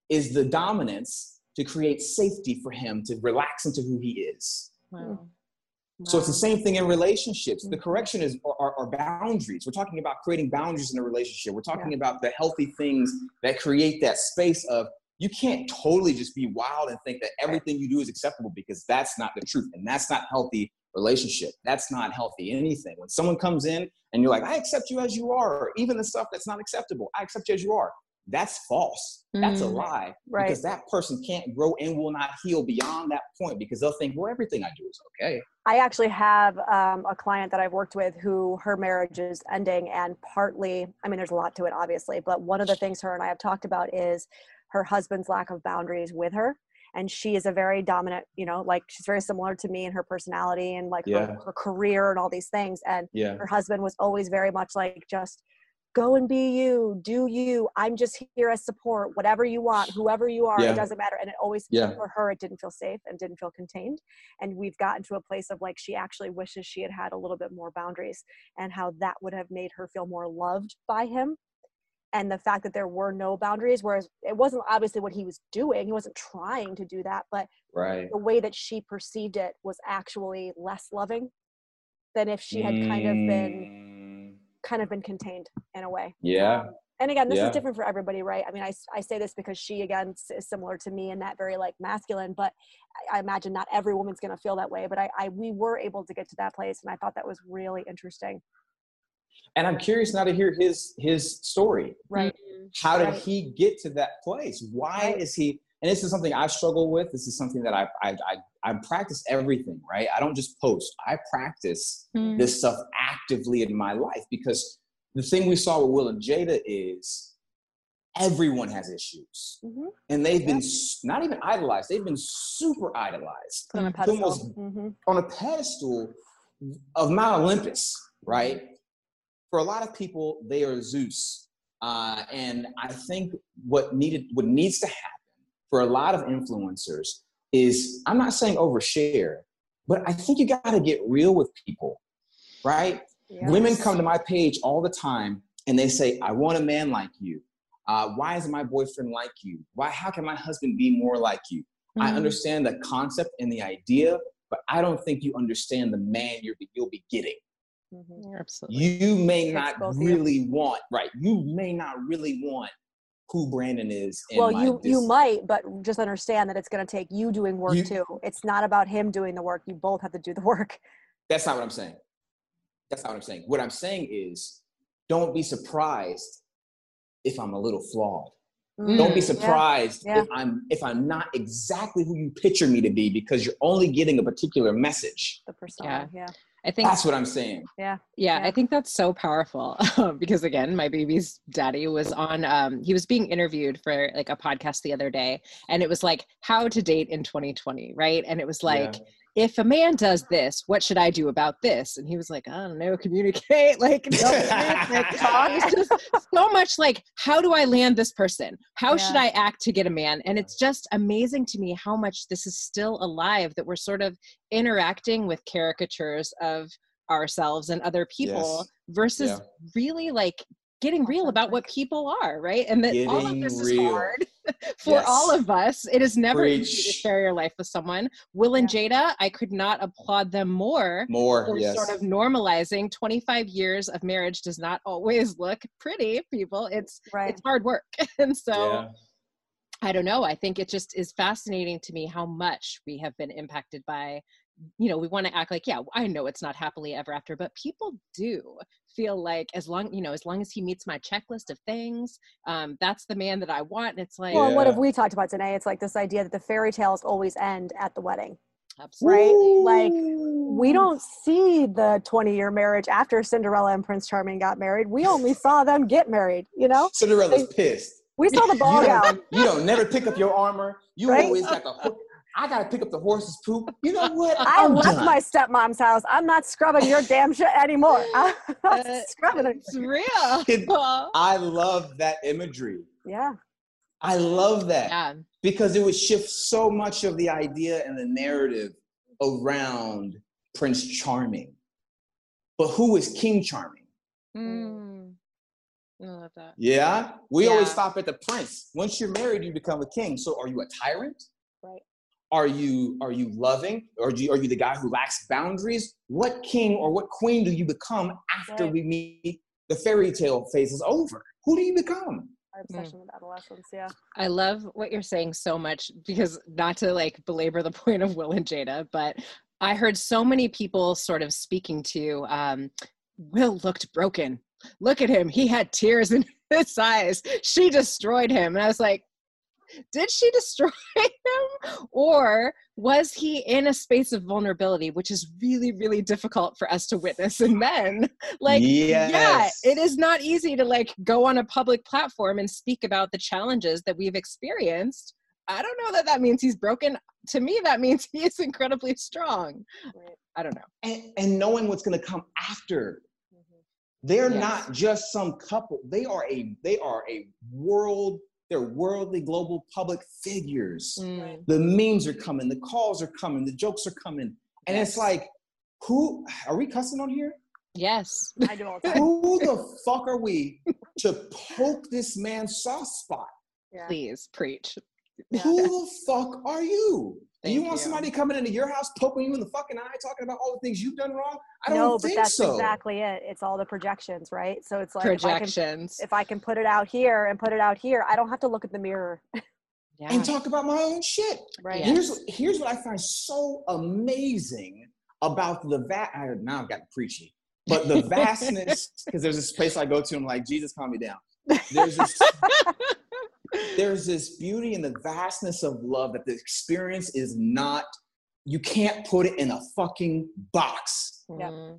is the dominance to create safety for him to relax into who he is. Wow. So it's the same thing in relationships. The mm-hmm. correction is our, our, boundaries. We're talking about creating boundaries in a relationship. We're talking yeah. about the healthy things that create that space of you can't totally just be wild and think that everything you do is acceptable because that's not the truth and that's not healthy relationship. That's not healthy anything. When someone comes in and you're like, I accept you as you are, or even the stuff that's not acceptable, I accept you as you are. That's false. Mm, that's a mm, lie. Right. Because that person can't grow and will not heal beyond that point because they'll think, well, everything I do is okay. I actually have um, a client that I've worked with who her marriage is ending, and partly, I mean, there's a lot to it, obviously, but one of the things her and I have talked about is her husband's lack of boundaries with her and she is a very dominant you know like she's very similar to me in her personality and like yeah. her, her, career and all these things and yeah. her husband was always very much like just go and be you do you i'm just here as support whatever you want whoever you are yeah. it doesn't matter and it always yeah. for her it didn't feel safe and didn't feel contained and we've gotten to a place of like she actually wishes she had had a little bit more boundaries and how that would have made her feel more loved by him and the fact that there were no boundaries whereas it wasn't obviously what he was doing he wasn't trying to do that but right. the way that she perceived it was actually less loving than if she had mm. kind of been mm. Kind of been contained in a way yeah um, and again this yeah. is different for everybody right i mean I, I say this because she again is similar to me in that very like masculine but i, I imagine not every woman's going to feel that way but I, I we were able to get to that place and i thought that was really interesting and i'm curious now to hear his his story right mm-hmm. how did right. he get to that place why right. is he and this is something i struggle with this is something that i i i, I practice everything right i don't just post i practice mm. this stuff actively in my life because the thing we saw with will and jada is everyone has issues mm-hmm. and they've yeah. been not even idolized they've been super idolized on a pedestal, almost mm-hmm. on a pedestal of mount olympus right for a lot of people, they are Zeus. Uh, and I think what needed, what needs to happen for a lot of influencers is, I'm not saying overshare, but I think you got to get real with people, right? Yes. Women come to my page all the time and they say, I want a man like you. Uh, why isn't my boyfriend like you? Why, how can my husband be more like you? Mm-hmm. I understand the concept and the idea, but I don't think you understand the man you're, you'll be getting. Mm-hmm. Absolutely. You may not really want, right? You may not really want who Brandon is. well, you you might, but just understand that it's going to take you doing work you, too. It's not about him doing the work. You both have to do the work. That's not what I'm saying. That's not what I'm saying. What I'm saying is, don't be surprised if I'm a little flawed. Mm. Don't be surprised yeah. if I'm if I'm not exactly who you picture me to be because you're only getting a particular message. The persona, yeah. yeah. I think that's what I'm saying. Yeah. Yeah, yeah. I think that's so powerful because again, my baby's daddy was on um he was being interviewed for like a podcast the other day and it was like how to date in 2020, right? And it was like yeah if a man does this, what should I do about this? And he was like, I don't know, communicate. Like, no, talk. It's just so much like, how do I land this person? How yeah. should I act to get a man? And it's just amazing to me how much this is still alive that we're sort of interacting with caricatures of ourselves and other people yes. versus yeah. really like getting real about what people are, right? And that getting all of this real. is hard for yes. all of us. It is never Preach. easy to share your life with someone. Will and yeah. Jada, I could not applaud them more. More, for yes. sort of normalizing 25 years of marriage does not always look pretty, people. It's right. it's hard work. and so yeah. I don't know. I think it just is fascinating to me how much we have been impacted by you know we want to act like yeah i know it's not happily ever after but people do feel like as long you know as long as he meets my checklist of things um, that's the man that i want and it's like well yeah. what have we talked about today it's like this idea that the fairy tales always end at the wedding Absolutely. right like we don't see the 20 year marriage after cinderella and prince charming got married we only saw them get married you know cinderella's they, pissed we saw the ball you gown. You don't never pick up your armor. You right? always got the hook I gotta pick up the horse's poop. You know what? I I'm left done. my stepmom's house. I'm not scrubbing your damn shit anymore. I'm not uh, scrubbing it. It's real. I love that imagery. Yeah. I love that. Yeah. Because it would shift so much of the idea and the narrative around Prince Charming. But who is King Charming? Mm. I love that. Yeah. We yeah. always stop at the prince. Once you're married, you become a king. So are you a tyrant? Right. Are you are you loving? Or you, are you the guy who lacks boundaries? What king or what queen do you become after right. we meet the fairy tale phase is over? Who do you become? Our obsession mm. with adolescence, yeah. I love what you're saying so much because not to like belabor the point of Will and Jada, but I heard so many people sort of speaking to um, Will looked broken. Look at him. He had tears in his eyes. She destroyed him. And I was like, did she destroy him? Or was he in a space of vulnerability which is really really difficult for us to witness in men? Like yes. yeah it is not easy to like go on a public platform and speak about the challenges that we've experienced. I don't know that that means he's broken. To me that means he is incredibly strong. I don't know. And, and knowing what's going to come after. Mm-hmm. they're yes. not just some couple. They are a they are a world they're worldly, global public figures. Mm. The memes are coming, the calls are coming, the jokes are coming. And yes. it's like, who are we cussing on here? Yes. I do all the time. Who the fuck are we to poke this man's soft spot? Yeah. Please preach. Who the fuck are you? Thank you want you. somebody coming into your house, poking you in the fucking eye, talking about all the things you've done wrong? I don't think so. no, but that's so. exactly it. It's all the projections, right? So it's like projections. If I, can, if I can put it out here and put it out here, I don't have to look at the mirror. Yeah. And talk about my own shit. Right. Here's here's what I find so amazing about the va- I, now I've got preachy, but the vastness because there's this place I go to. I'm like Jesus, calm me down. There's this there's this beauty in the vastness of love that the experience is not, you can't put it in a fucking box. Mm-hmm.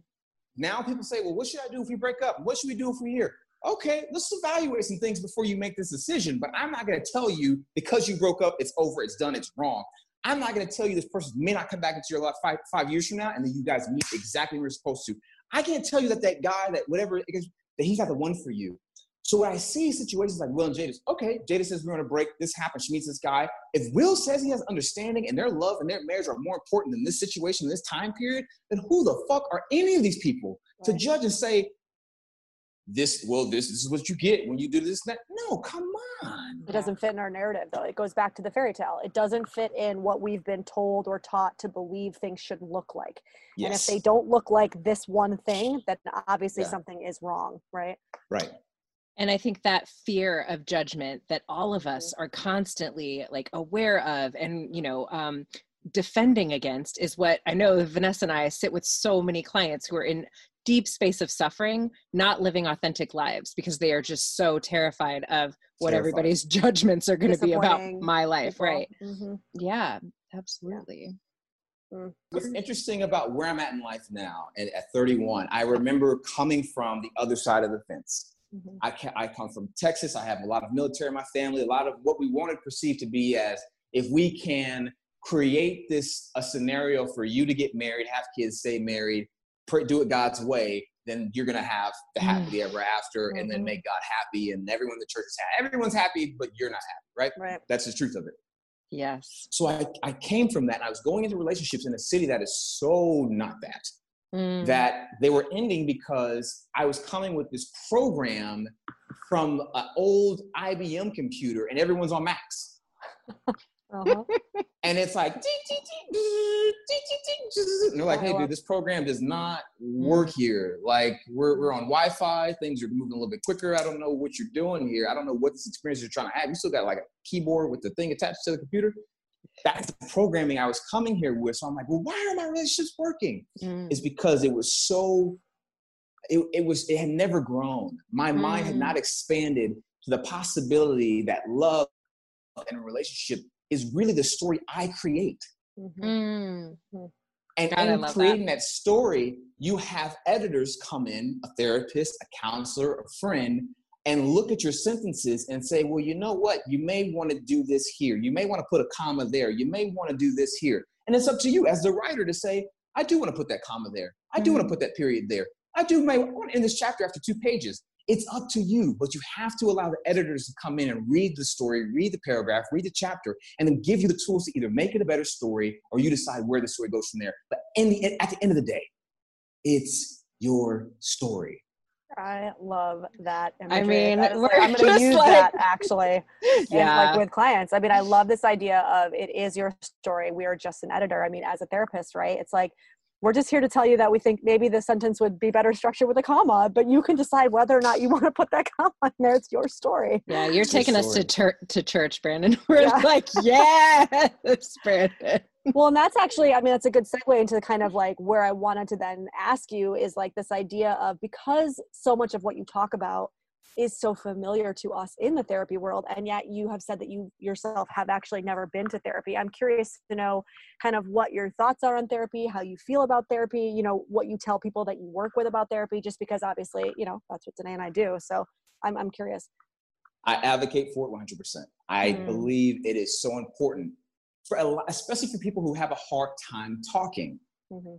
Now people say, well, what should I do if we break up? What should we do if we're here? Okay, let's evaluate some things before you make this decision. But I'm not gonna tell you because you broke up, it's over, it's done, it's wrong. I'm not gonna tell you this person may not come back into your life five, five years from now and then you guys meet exactly where you're supposed to. I can't tell you that that guy, that whatever, that he's not the one for you. So when I see situations like Will and Jada, okay, Jada says we're on a break. This happens. She meets this guy. If Will says he has understanding and their love and their marriage are more important than this situation, this time period, then who the fuck are any of these people right. to judge and say, this, well, this, this is what you get when you do this, that? No, come on. It doesn't fit in our narrative, though. It goes back to the fairy tale. It doesn't fit in what we've been told or taught to believe things should look like. Yes. And if they don't look like this one thing, then obviously yeah. something is wrong, right? Right and i think that fear of judgment that all of us are constantly like aware of and you know um, defending against is what I know Vanessa and I sit with so many clients who are in deep space of suffering, not living authentic lives because they are just so terrified of what terrified. everybody's judgments are going to be about my life. People. Right. Mm-hmm. Yeah, absolutely. Mm. What's interesting about where I'm at in life now, and at 31, I remember coming from the other side of the fence. Mm-hmm. I, ca- I come from Texas. I have a lot of military in my family. A lot of what we wanted perceived to be as if we can create this a scenario for you to get married, have kids, stay married, do it God's way, then you're gonna have the mm. happily ever after, mm-hmm. and then mm-hmm. make God happy, and everyone in the church is happy. Everyone's happy, but you're not happy, right? Right. That's the truth of it. Yes. So I, I came from that, and I was going into relationships in a city that is so not that. Mm. That they were ending because I was coming with this program from an old IBM computer, and everyone's on Macs. Uh-huh. and it's like, and they're like, hey, dude, this program does not work mm. here. Like, we're, we're on Wi Fi, things are moving a little bit quicker. I don't know what you're doing here. I don't know what this experience you're trying to have. You still got like a keyboard with the thing attached to the computer. That's the programming I was coming here with. So I'm like, well, why are my relationships working? Mm. It's because it was so, it, it was, it had never grown. My mm. mind had mm. not expanded to the possibility that love and a relationship is really the story I create. Mm-hmm. Mm-hmm. And God, in creating that. that story, you have editors come in, a therapist, a counselor, a friend, and look at your sentences and say, well, you know what? You may want to do this here. You may want to put a comma there. You may want to do this here. And it's up to you as the writer to say, I do want to put that comma there. I do mm-hmm. want to put that period there. I do may want in this chapter after two pages. It's up to you, but you have to allow the editors to come in and read the story, read the paragraph, read the chapter, and then give you the tools to either make it a better story or you decide where the story goes from there. But in the, at the end of the day, it's your story. I love that. Imagery. I mean, that like, I'm going to use like, that actually. Yeah. like with clients. I mean, I love this idea of it is your story. We are just an editor. I mean, as a therapist, right? It's like we're just here to tell you that we think maybe the sentence would be better structured with a comma, but you can decide whether or not you want to put that comma in there. It's your story. Yeah, you're taking us to ter- to church, Brandon. We're yeah. like, yes, Brandon. Well, and that's actually, I mean, that's a good segue into the kind of like where I wanted to then ask you is like this idea of because so much of what you talk about is so familiar to us in the therapy world and yet you have said that you yourself have actually never been to therapy i'm curious to know kind of what your thoughts are on therapy how you feel about therapy you know what you tell people that you work with about therapy just because obviously you know that's what Dené and i do so i'm, I'm curious i advocate for it 100% i mm. believe it is so important for a, especially for people who have a hard time talking mm-hmm.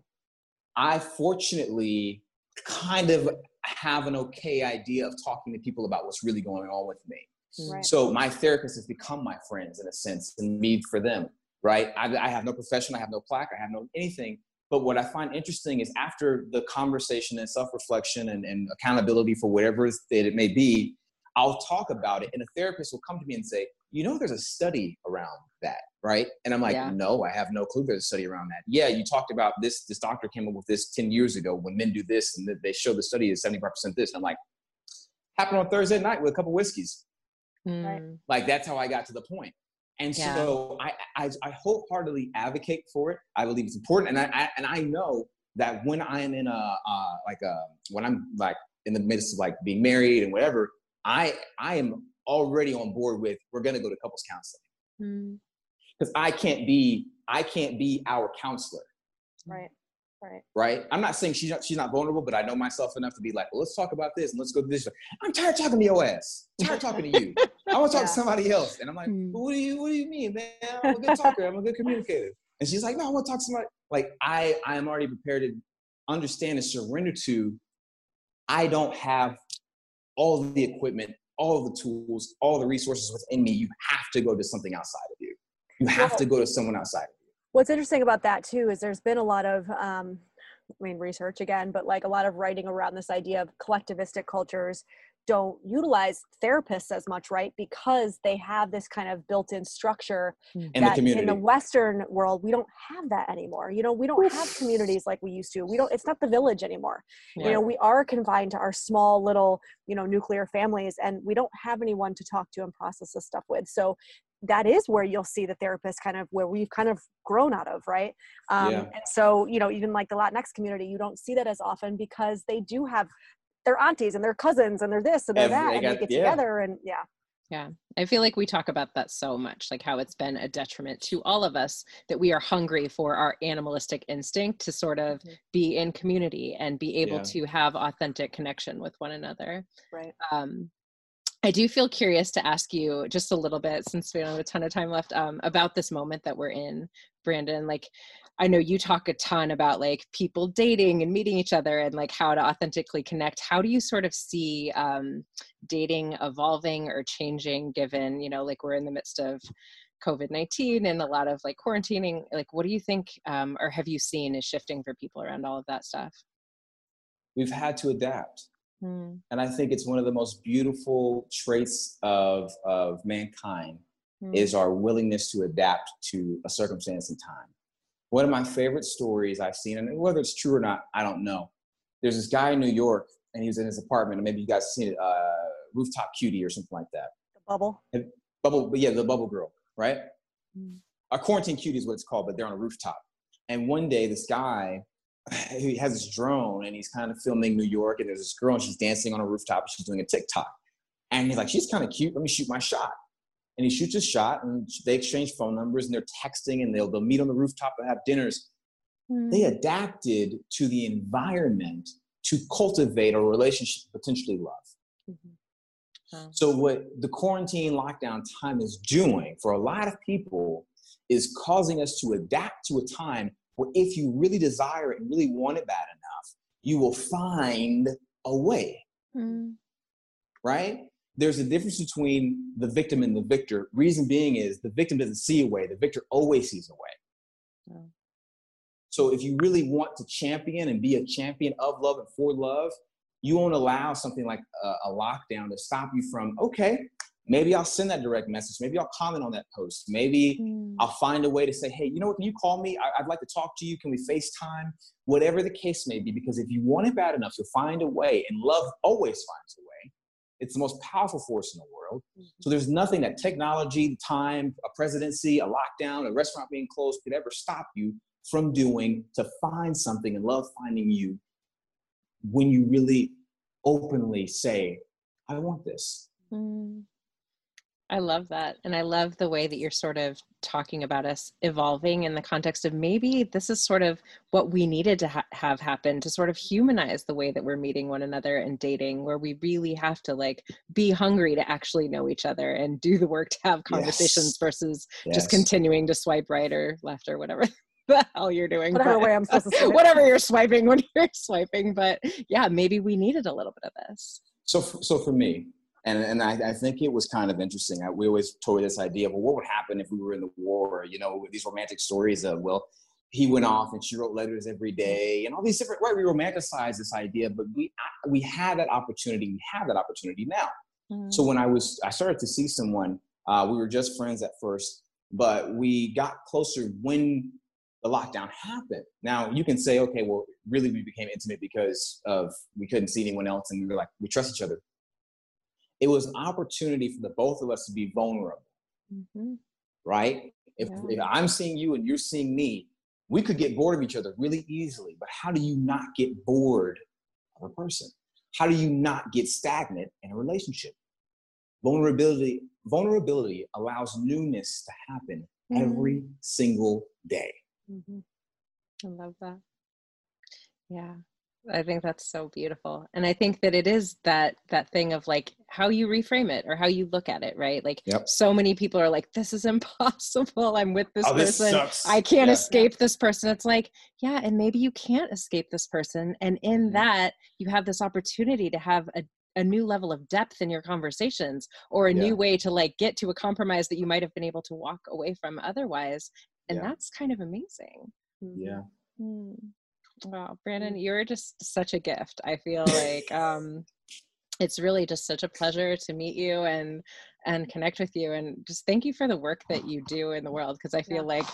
i fortunately kind of have an okay idea of talking to people about what's really going on with me. Mm. Right. So my therapist has become my friends in a sense, and me for them. Right? I, I have no profession, I have no plaque, I have no anything. But what I find interesting is after the conversation and self-reflection and, and accountability for whatever it may be, I'll talk about it, and a therapist will come to me and say, "You know, there's a study around that, right?" And I'm like, yeah. "No, I have no clue. There's a study around that." Yeah, you talked about this. This doctor came up with this ten years ago. When men do this, and they show the study is 75% this. And I'm like, happened on Thursday night with a couple whiskeys. Mm. Like that's how I got to the point. And yeah. so I, I, I wholeheartedly advocate for it. I believe it's important, and I, I and I know that when I'm in a uh, like a when I'm like in the midst of like being married and whatever, I I am already on board with we're going to go to couples counseling because mm. I can't be I can't be our counselor. Right. Right. Right. I'm not saying she's not, she's not vulnerable, but I know myself enough to be like, well, let's talk about this and let's go to this. I'm tired of talking to your ass. I'm tired talking to you. I want to talk yeah. to somebody else. And I'm like, mm. well, what do you what do you mean, man? I'm a good talker. I'm a good communicator. And she's like, no, I want to talk to somebody. Like I I am already prepared to understand and surrender to. I don't have all the equipment, all the tools, all the resources within me, you have to go to something outside of you. You have well, to go to someone outside of you. What's interesting about that too is there's been a lot of um, I mean research again, but like a lot of writing around this idea of collectivistic cultures don't utilize therapists as much, right? Because they have this kind of built-in structure mm. in that the in the Western world we don't have that anymore. You know, we don't have communities like we used to. We don't. It's not the village anymore. Yeah. You know, we are confined to our small little, you know, nuclear families, and we don't have anyone to talk to and process this stuff with. So that is where you'll see the therapist kind of where we've kind of grown out of right um, yeah. and so you know even like the latinx community you don't see that as often because they do have their aunties and their cousins and they're this and they're that and got, they get yeah. together and yeah yeah, I feel like we talk about that so much, like how it's been a detriment to all of us that we are hungry for our animalistic instinct to sort of mm-hmm. be in community and be able yeah. to have authentic connection with one another. Right. Um, I do feel curious to ask you just a little bit, since we don't have a ton of time left, um, about this moment that we're in, Brandon. Like, I know you talk a ton about like people dating and meeting each other and like how to authentically connect. How do you sort of see um, dating evolving or changing given, you know, like we're in the midst of COVID 19 and a lot of like quarantining? Like, what do you think um, or have you seen is shifting for people around all of that stuff? We've had to adapt. Hmm. And I think it's one of the most beautiful traits of, of mankind hmm. is our willingness to adapt to a circumstance and time one of my favorite stories I've seen, and whether it's true or not, I don't know. There's this guy in New York, and he was in his apartment, and maybe you guys have seen it, uh, Rooftop Cutie or something like that. The bubble. And bubble, but yeah, the bubble girl, right? Mm. A quarantine cutie is what it's called, but they're on a rooftop. And one day, this guy, he has this drone, and he's kind of filming New York, and there's this girl, and she's dancing on a rooftop, and she's doing a TikTok. And he's like, she's kind of cute. Let me shoot my shot and he shoots a shot and they exchange phone numbers and they're texting and they'll, they'll meet on the rooftop and have dinners. Mm. They adapted to the environment to cultivate a relationship, potentially love. Mm-hmm. So, what the quarantine lockdown time is doing for a lot of people is causing us to adapt to a time where if you really desire it and really want it bad enough, you will find a way. Mm. Right? There's a difference between the victim and the victor. Reason being is the victim doesn't see a way, the victor always sees a way. Yeah. So if you really want to champion and be a champion of love and for love, you won't allow something like a, a lockdown to stop you from, okay, maybe I'll send that direct message. Maybe I'll comment on that post. Maybe mm. I'll find a way to say, hey, you know what, can you call me? I, would like to talk to you. Can we FaceTime? Whatever the case may be, because if you want it bad enough, you'll find a way, and love always finds a way. It's the most powerful force in the world. Mm-hmm. So there's nothing that technology, time, a presidency, a lockdown, a restaurant being closed could ever stop you from doing to find something and love finding you when you really openly say, I want this. Mm. I love that. And I love the way that you're sort of talking about us evolving in the context of maybe this is sort of what we needed to ha- have happen to sort of humanize the way that we're meeting one another and dating, where we really have to like be hungry to actually know each other and do the work to have conversations yes. versus yes. just continuing to swipe right or left or whatever the hell you're doing. Whatever but, way I'm supposed to Whatever you're swiping when you're swiping. But yeah, maybe we needed a little bit of this. So, so for me, and and I, I, think it was kind of interesting. I, we always toyed this idea of well, what would happen if we were in the war? You know, these romantic stories of well, he went off and she wrote letters every day, and all these different right. We romanticize this idea, but we we had that opportunity. We have that opportunity now. Mm-hmm. So when I was, I started to see someone. Uh, we were just friends at first, but we got closer when the lockdown happened. Now you can say, okay, well, really we became intimate because of we couldn't see anyone else, and we were like we trust each other it was an opportunity for the both of us to be vulnerable. Mm-hmm. Right? If, yeah. if I'm seeing you and you're seeing me, we could get bored of each other really easily. But how do you not get bored of a person? How do you not get stagnant in a relationship? Vulnerability, vulnerability allows newness to happen mm-hmm. every single day. Mm-hmm. I love that. Yeah. I think that's so beautiful. And I think that it is that that thing of like how you reframe it or how you look at it, right? Like yep. so many people are like this is impossible. I'm with this oh, person. This I can't yeah. escape this person. It's like, yeah, and maybe you can't escape this person and in mm-hmm. that you have this opportunity to have a a new level of depth in your conversations or a yeah. new way to like get to a compromise that you might have been able to walk away from otherwise and yeah. that's kind of amazing yeah mm-hmm. Wow, Brandon, mm. you're just such a gift. I feel like um, it's really just such a pleasure to meet you and and connect with you, and just thank you for the work that you do in the world because I feel yeah. like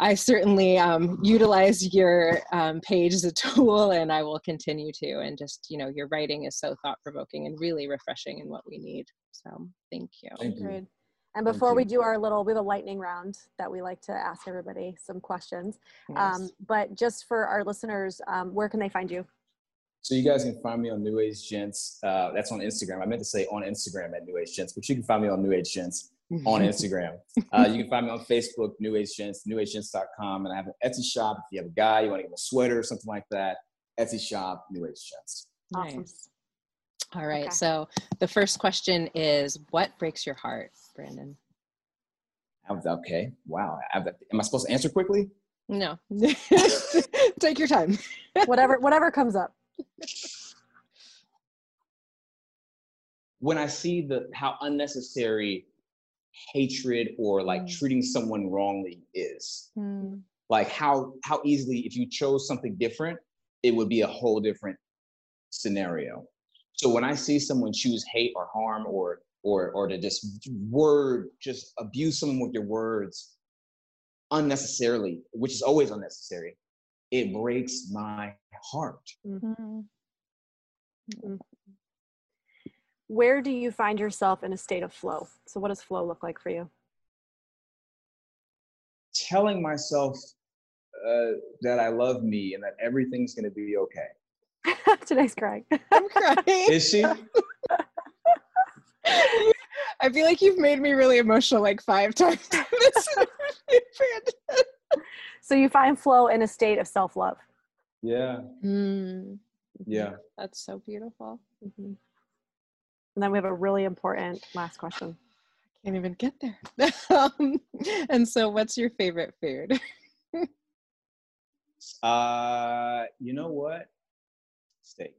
I certainly um, utilize your um, page as a tool, and I will continue to. And just you know, your writing is so thought provoking and really refreshing in what we need. So thank you. Thank you. And before we do our little, we have a lightning round that we like to ask everybody some questions. Um, yes. Um, but just for our listeners, um, where can they find you? So you guys can find me on New Age Gents. Uh, that's on Instagram. I meant to say on Instagram at New Age Gents, but you can find me on New Age Gents on Instagram. Uh, you can find me on Facebook, New Age Gents, newagegents.com. And I have an Etsy shop. If you have a guy, you want to give him a sweater or something like that, Etsy shop, New Age Gents. Awesome. Nice. All right. Okay. So the first question is what breaks your heart, Brandon? Okay. Wow. Am I supposed to answer quickly? No. Take your time. whatever whatever comes up. when I see the how unnecessary hatred or like mm. treating someone wrongly is. Mm. Like how how easily if you chose something different, it would be a whole different scenario. So when I see someone choose hate or harm or or or to just word just abuse someone with your words unnecessarily, which is always unnecessary, it breaks my heart. Mm-hmm. Mm-hmm. Where do you find yourself in a state of flow? So, what does flow look like for you? Telling myself uh, that I love me and that everything's going to be okay. Today's crying. I'm crying. Is she? I feel like you've made me really emotional like five times. so you find flow in a state of self-love. Yeah. Mm. Yeah. That's so beautiful. Mm-hmm. And then we have a really important last question. I can't even get there. um, and so, what's your favorite food? uh, you know what? Steak.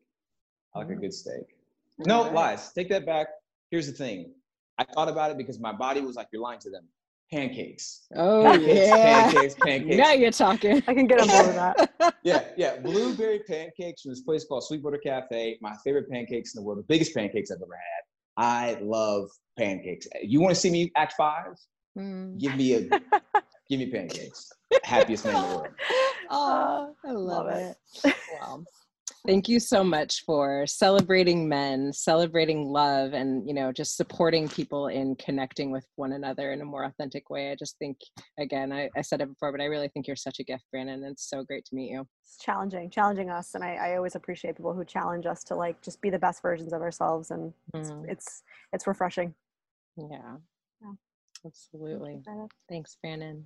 I like a good steak. No lies. Take that back. Here's the thing. I thought about it because my body was like, "You're lying to them." pancakes. Oh pancakes, yeah, pancakes, pancakes. Now you're talking. I can get on board with that. yeah, yeah. Blueberry pancakes from this place called Sweetwater Cafe. My favorite pancakes in the world. The biggest pancakes I've ever had. I love pancakes. You want to see me act five? Mm. Give me a give me pancakes. Happiest man in the world. Oh, I love, love it. it. Wow thank you so much for celebrating men celebrating love and you know just supporting people in connecting with one another in a more authentic way. I just think again i, I said it before but i really think you're such a gift brandon and it's so great to meet you. It's challenging challenging us and i, I always appreciate people who challenge us to like just be the best versions of ourselves and mm. it's, it's it's refreshing. Yeah, yeah. absolutely. Thanks brandon